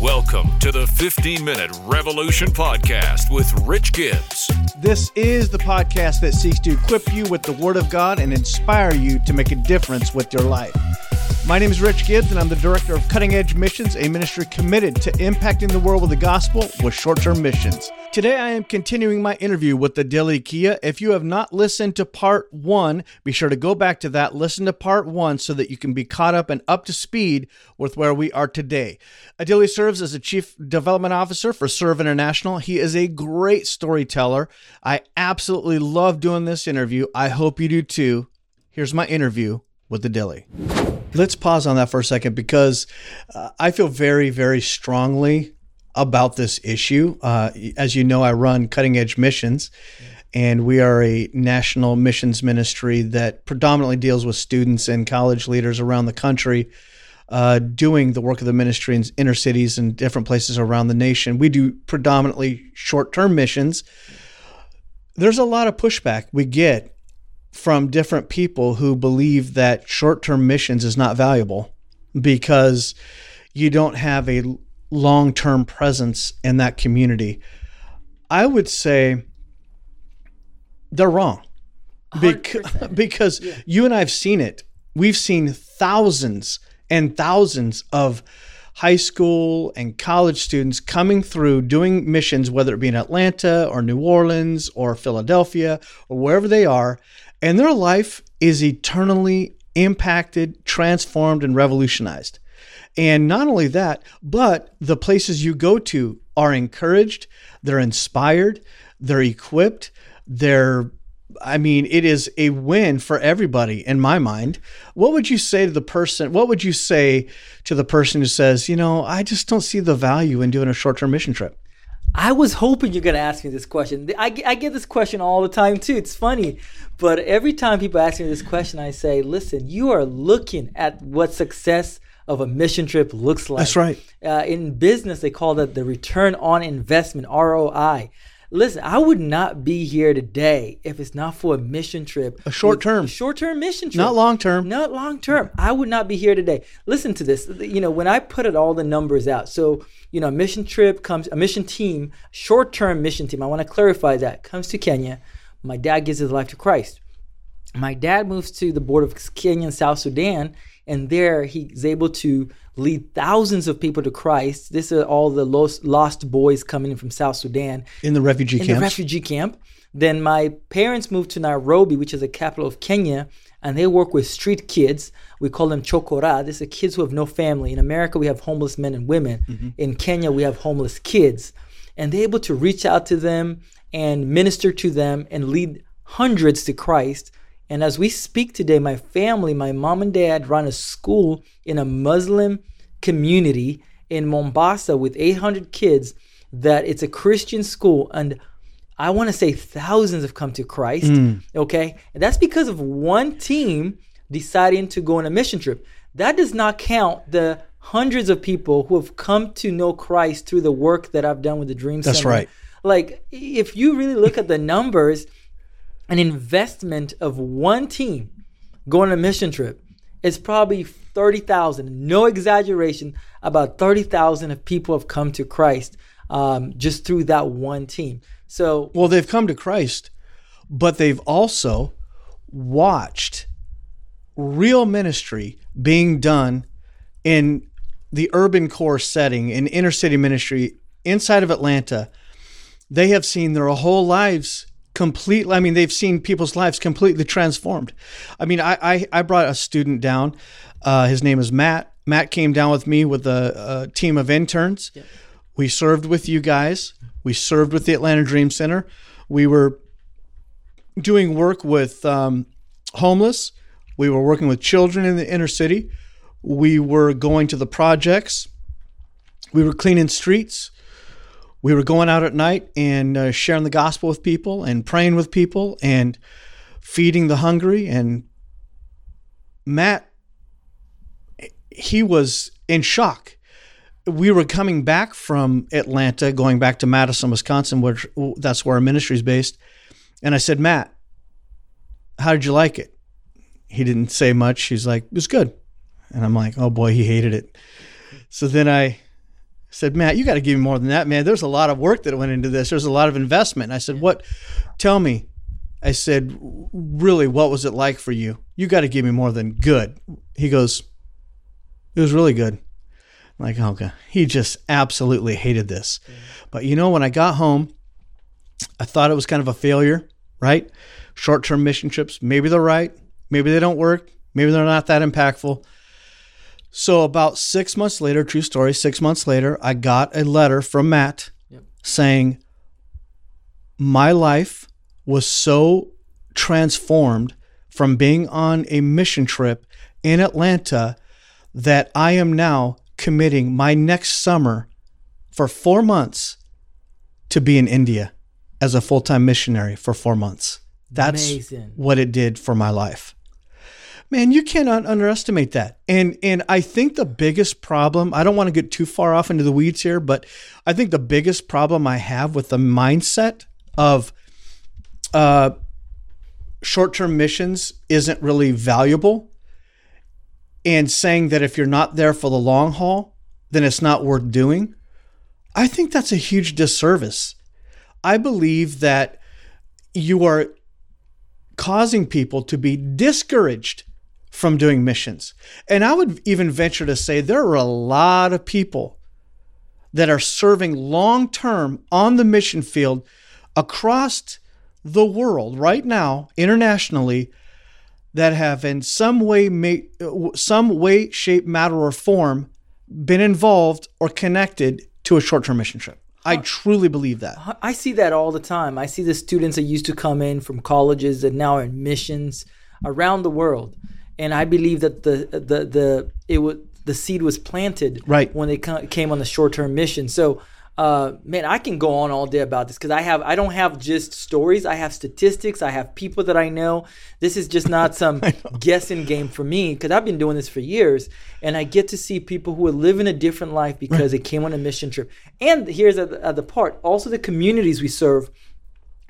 Welcome to the 15 Minute Revolution Podcast with Rich Gibbs. This is the podcast that seeks to equip you with the Word of God and inspire you to make a difference with your life. My name is Rich Gibbs, and I'm the director of Cutting Edge Missions, a ministry committed to impacting the world with the gospel with short term missions. Today, I am continuing my interview with Adili Kea. If you have not listened to part one, be sure to go back to that, listen to part one so that you can be caught up and up to speed with where we are today. Adili serves as a chief development officer for SERV International. He is a great storyteller. I absolutely love doing this interview. I hope you do too. Here's my interview with Adili. Let's pause on that for a second because uh, I feel very, very strongly about this issue. Uh, as you know, I run Cutting Edge Missions, and we are a national missions ministry that predominantly deals with students and college leaders around the country. Uh, doing the work of the ministry in inner cities and different places around the nation. We do predominantly short term missions. There's a lot of pushback we get from different people who believe that short term missions is not valuable because you don't have a long term presence in that community. I would say they're wrong because, because yeah. you and I have seen it. We've seen thousands and thousands of high school and college students coming through doing missions, whether it be in Atlanta or New Orleans or Philadelphia or wherever they are, and their life is eternally impacted, transformed, and revolutionized. And not only that, but the places you go to are encouraged, they're inspired, they're equipped, they're I mean, it is a win for everybody in my mind. What would you say to the person? What would you say to the person who says, you know, I just don't see the value in doing a short term mission trip? I was hoping you're going to ask me this question. I, I get this question all the time too. It's funny. But every time people ask me this question, I say, listen, you are looking at what success of a mission trip looks like. That's right. Uh, in business, they call that the return on investment, ROI. Listen, I would not be here today if it's not for a mission trip. A short term. Short term mission trip. Not long term. Not long term. I would not be here today. Listen to this. You know, when I put it all the numbers out. So, you know, a mission trip comes, a mission team, short term mission team. I want to clarify that comes to Kenya. My dad gives his life to Christ. My dad moves to the border of Kenya and South Sudan and there he's able to lead thousands of people to Christ. This are all the lost, lost boys coming in from South Sudan in the refugee camp. in camps. the refugee camp. Then my parents moved to Nairobi, which is the capital of Kenya, and they work with street kids. We call them chokora. These are kids who have no family. In America, we have homeless men and women. Mm-hmm. In Kenya, we have homeless kids, and they're able to reach out to them and minister to them and lead hundreds to Christ and as we speak today, my family, my mom and dad run a school in a Muslim community in Mombasa with 800 kids that it's a Christian school and I want to say thousands have come to Christ, mm. okay? And that's because of one team deciding to go on a mission trip. That does not count the hundreds of people who have come to know Christ through the work that I've done with the Dream That's Center. right. Like if you really look at the numbers, an investment of one team going on a mission trip is probably 30,000. No exaggeration, about 30,000 of people have come to Christ um, just through that one team. So, well, they've come to Christ, but they've also watched real ministry being done in the urban core setting, in inner city ministry inside of Atlanta. They have seen their whole lives completely i mean they've seen people's lives completely transformed. I mean i i, I brought a student down. Uh, his name is matt. Matt came down with me with a, a team of interns. Yeah. we served with you guys. We served with the atlanta dream center. We were doing work with um, homeless. We were working with children in the inner city. We were going to the projects. We were cleaning streets we were going out at night and uh, sharing the gospel with people and praying with people and feeding the hungry. And Matt, he was in shock. We were coming back from Atlanta, going back to Madison, Wisconsin, where that's where our ministry is based. And I said, Matt, how did you like it? He didn't say much. He's like, it was good. And I'm like, oh boy, he hated it. So then I said, Matt, you got to give me more than that, man. There's a lot of work that went into this. There's a lot of investment. I said, what? Tell me. I said, really, what was it like for you? You got to give me more than good. He goes, it was really good. I'm like, oh, okay. He just absolutely hated this. But you know, when I got home, I thought it was kind of a failure, right? Short term mission trips, maybe they're right, maybe they don't work, maybe they're not that impactful. So, about six months later, true story, six months later, I got a letter from Matt Yep. saying, My life was so transformed from being on a mission trip in Atlanta that I am now committing my next summer for four months to be in India as a full time missionary for four months. That's Amazing. what it did for my life. Man, you cannot underestimate that. And and I think the biggest problem, I don't want to get too far off into the weeds here, but I think the biggest problem I have with the mindset of uh, short-term missions isn't really valuable and saying that if you're not there for the long haul, then it's not worth doing. I think that's a huge disservice. I believe that you are causing people to be discouraged from doing missions. And I would even venture to say there are a lot of people that are serving long term on the mission field across the world right now, internationally, that have in some way, made, some way, shape, matter, or form been involved or connected to a short term mission trip. I truly believe that. I see that all the time. I see the students that used to come in from colleges that now are in missions around the world, and I believe that the the the it was the seed was planted Right. when they came on the short term mission. So, uh, man, I can go on all day about this because I have I don't have just stories. I have statistics. I have people that I know. This is just not some guessing game for me because I've been doing this for years, and I get to see people who are living a different life because they came on a mission trip. And here's the, the part: also the communities we serve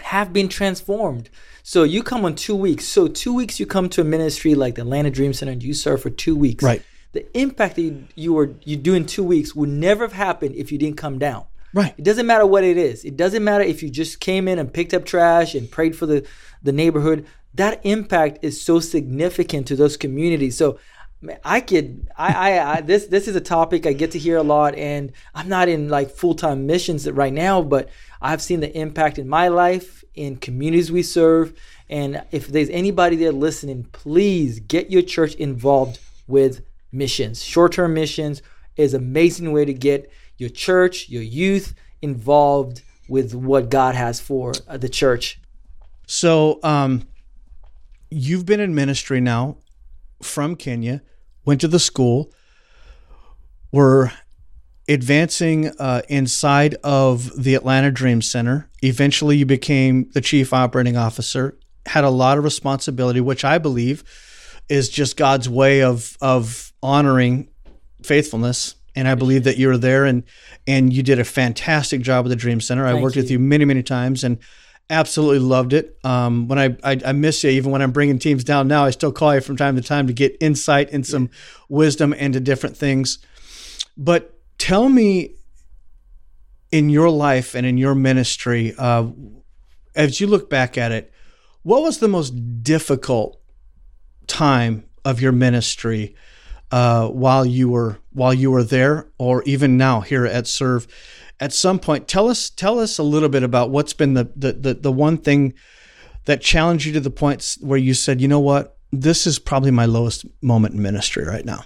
have been transformed. So you come on two weeks. So two weeks you come to a ministry like the Atlanta Dream Center and you serve for two weeks. Right. The impact that you, you were you do in two weeks would never have happened if you didn't come down. Right. It doesn't matter what it is. It doesn't matter if you just came in and picked up trash and prayed for the, the neighborhood. That impact is so significant to those communities. So man, I could I, I, I this this is a topic I get to hear a lot and I'm not in like full time missions right now, but I've seen the impact in my life, in communities we serve. And if there's anybody there listening, please get your church involved with missions. Short term missions is an amazing way to get your church, your youth involved with what God has for uh, the church. So, um, you've been in ministry now from Kenya, went to the school, were advancing uh, inside of the Atlanta Dream Center. Eventually, you became the chief operating officer, had a lot of responsibility, which I believe is just God's way of of honoring faithfulness. And I believe that you were there and and you did a fantastic job with the Dream Center. I Thank worked with you. you many, many times and absolutely loved it. Um, when I, I I miss you, even when I'm bringing teams down now, I still call you from time to time to get insight and some wisdom into different things. But tell me, in your life and in your ministry, uh, as you look back at it, what was the most difficult time of your ministry uh, while you were while you were there, or even now here at SERV? At some point, tell us tell us a little bit about what's been the the the, the one thing that challenged you to the point where you said, you know what, this is probably my lowest moment in ministry right now.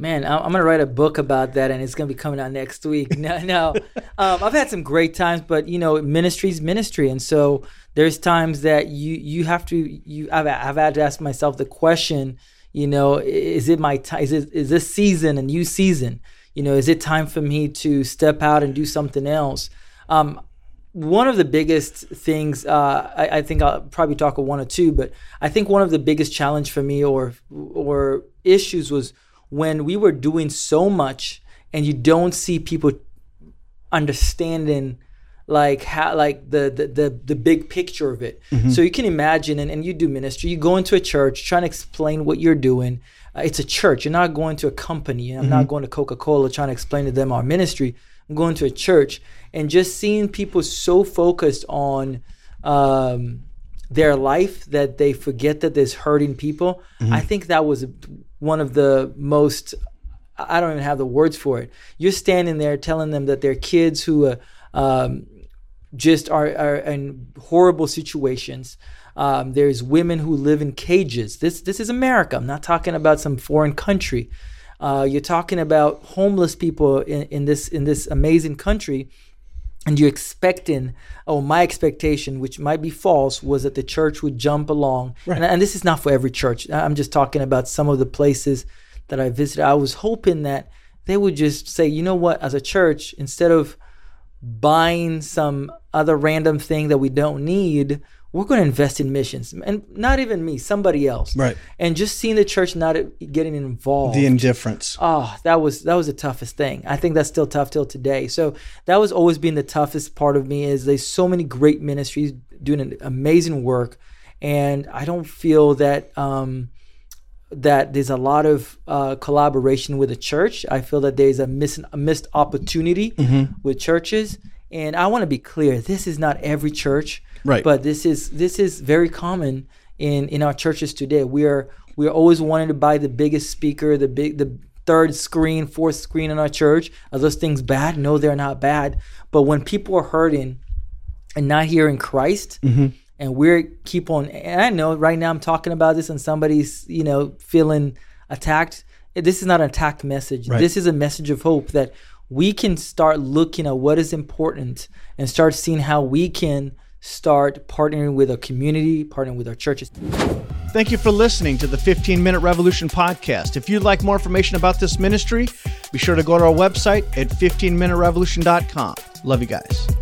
Man, I'm gonna write a book about that, and it's gonna be coming out next week. No, no, um, I've had some great times, but you know, ministry's ministry, and so there's times that you you have to you I've, I've had to ask myself the question, you know, is it my time? Is it is this season a new season? You know, is it time for me to step out and do something else? Um, one of the biggest things uh, I, I think I'll probably talk of one or two, but I think one of the biggest challenge for me or or issues was when we were doing so much and you don't see people understanding like how like the the the, the big picture of it so you can imagine and, and you do ministry you go into a church trying to explain what you're doing uh, it's a church. You're not going to a company. I'm not going to Coca Cola trying to explain to them our ministry. I'm going to a church and just seeing people so focused on um, their life that they forget that there's hurting people. I think that was one of the most. I don't even have the words for it. You're standing there telling them that their kids who uh, um, just are, are in horrible situations. Um, there's women who live in cages. This this is America. I'm not talking about some foreign country. Uh, you're talking about homeless people in, in this in this amazing country, and you're expecting. Oh, my expectation, which might be false, was that the church would jump along. And, and this is not for every church. I'm just talking about some of the places that I visited. I was hoping that they would just say, you know what, as a church, instead of buying some other random thing that we don't need, we're going to invest in missions. And not even me, somebody else. Right. And just seeing the church not getting involved. The indifference. Oh, that was that was the toughest thing. I think that's still tough till today. So that was always been the toughest part of me is there's so many great ministries doing an amazing work, and I don't feel that um, that there's a lot of uh, collaboration with the church. I feel that there's a, miss, a missed opportunity with churches, and I want to be clear: this is not every church, Right. But this is this is very common in in our churches today. We are we are always wanting to buy the biggest speaker, the big the third screen, fourth screen in our church. Are those things bad? No, they're not bad. But when people are hurting and not hearing Christ, mm-hmm. and we're keep on. And I know right now I'm talking about this, and somebody's you know feeling attacked. This is not an attack message. Right. This is a message of hope that we can start looking at what is important and start seeing how we can start partnering with our community, partnering with our churches. Thank you for listening to the 15 Minute Revolution podcast. If you'd like more information about this ministry, be sure to go to our website at 15minuterevolution.com. Love you guys.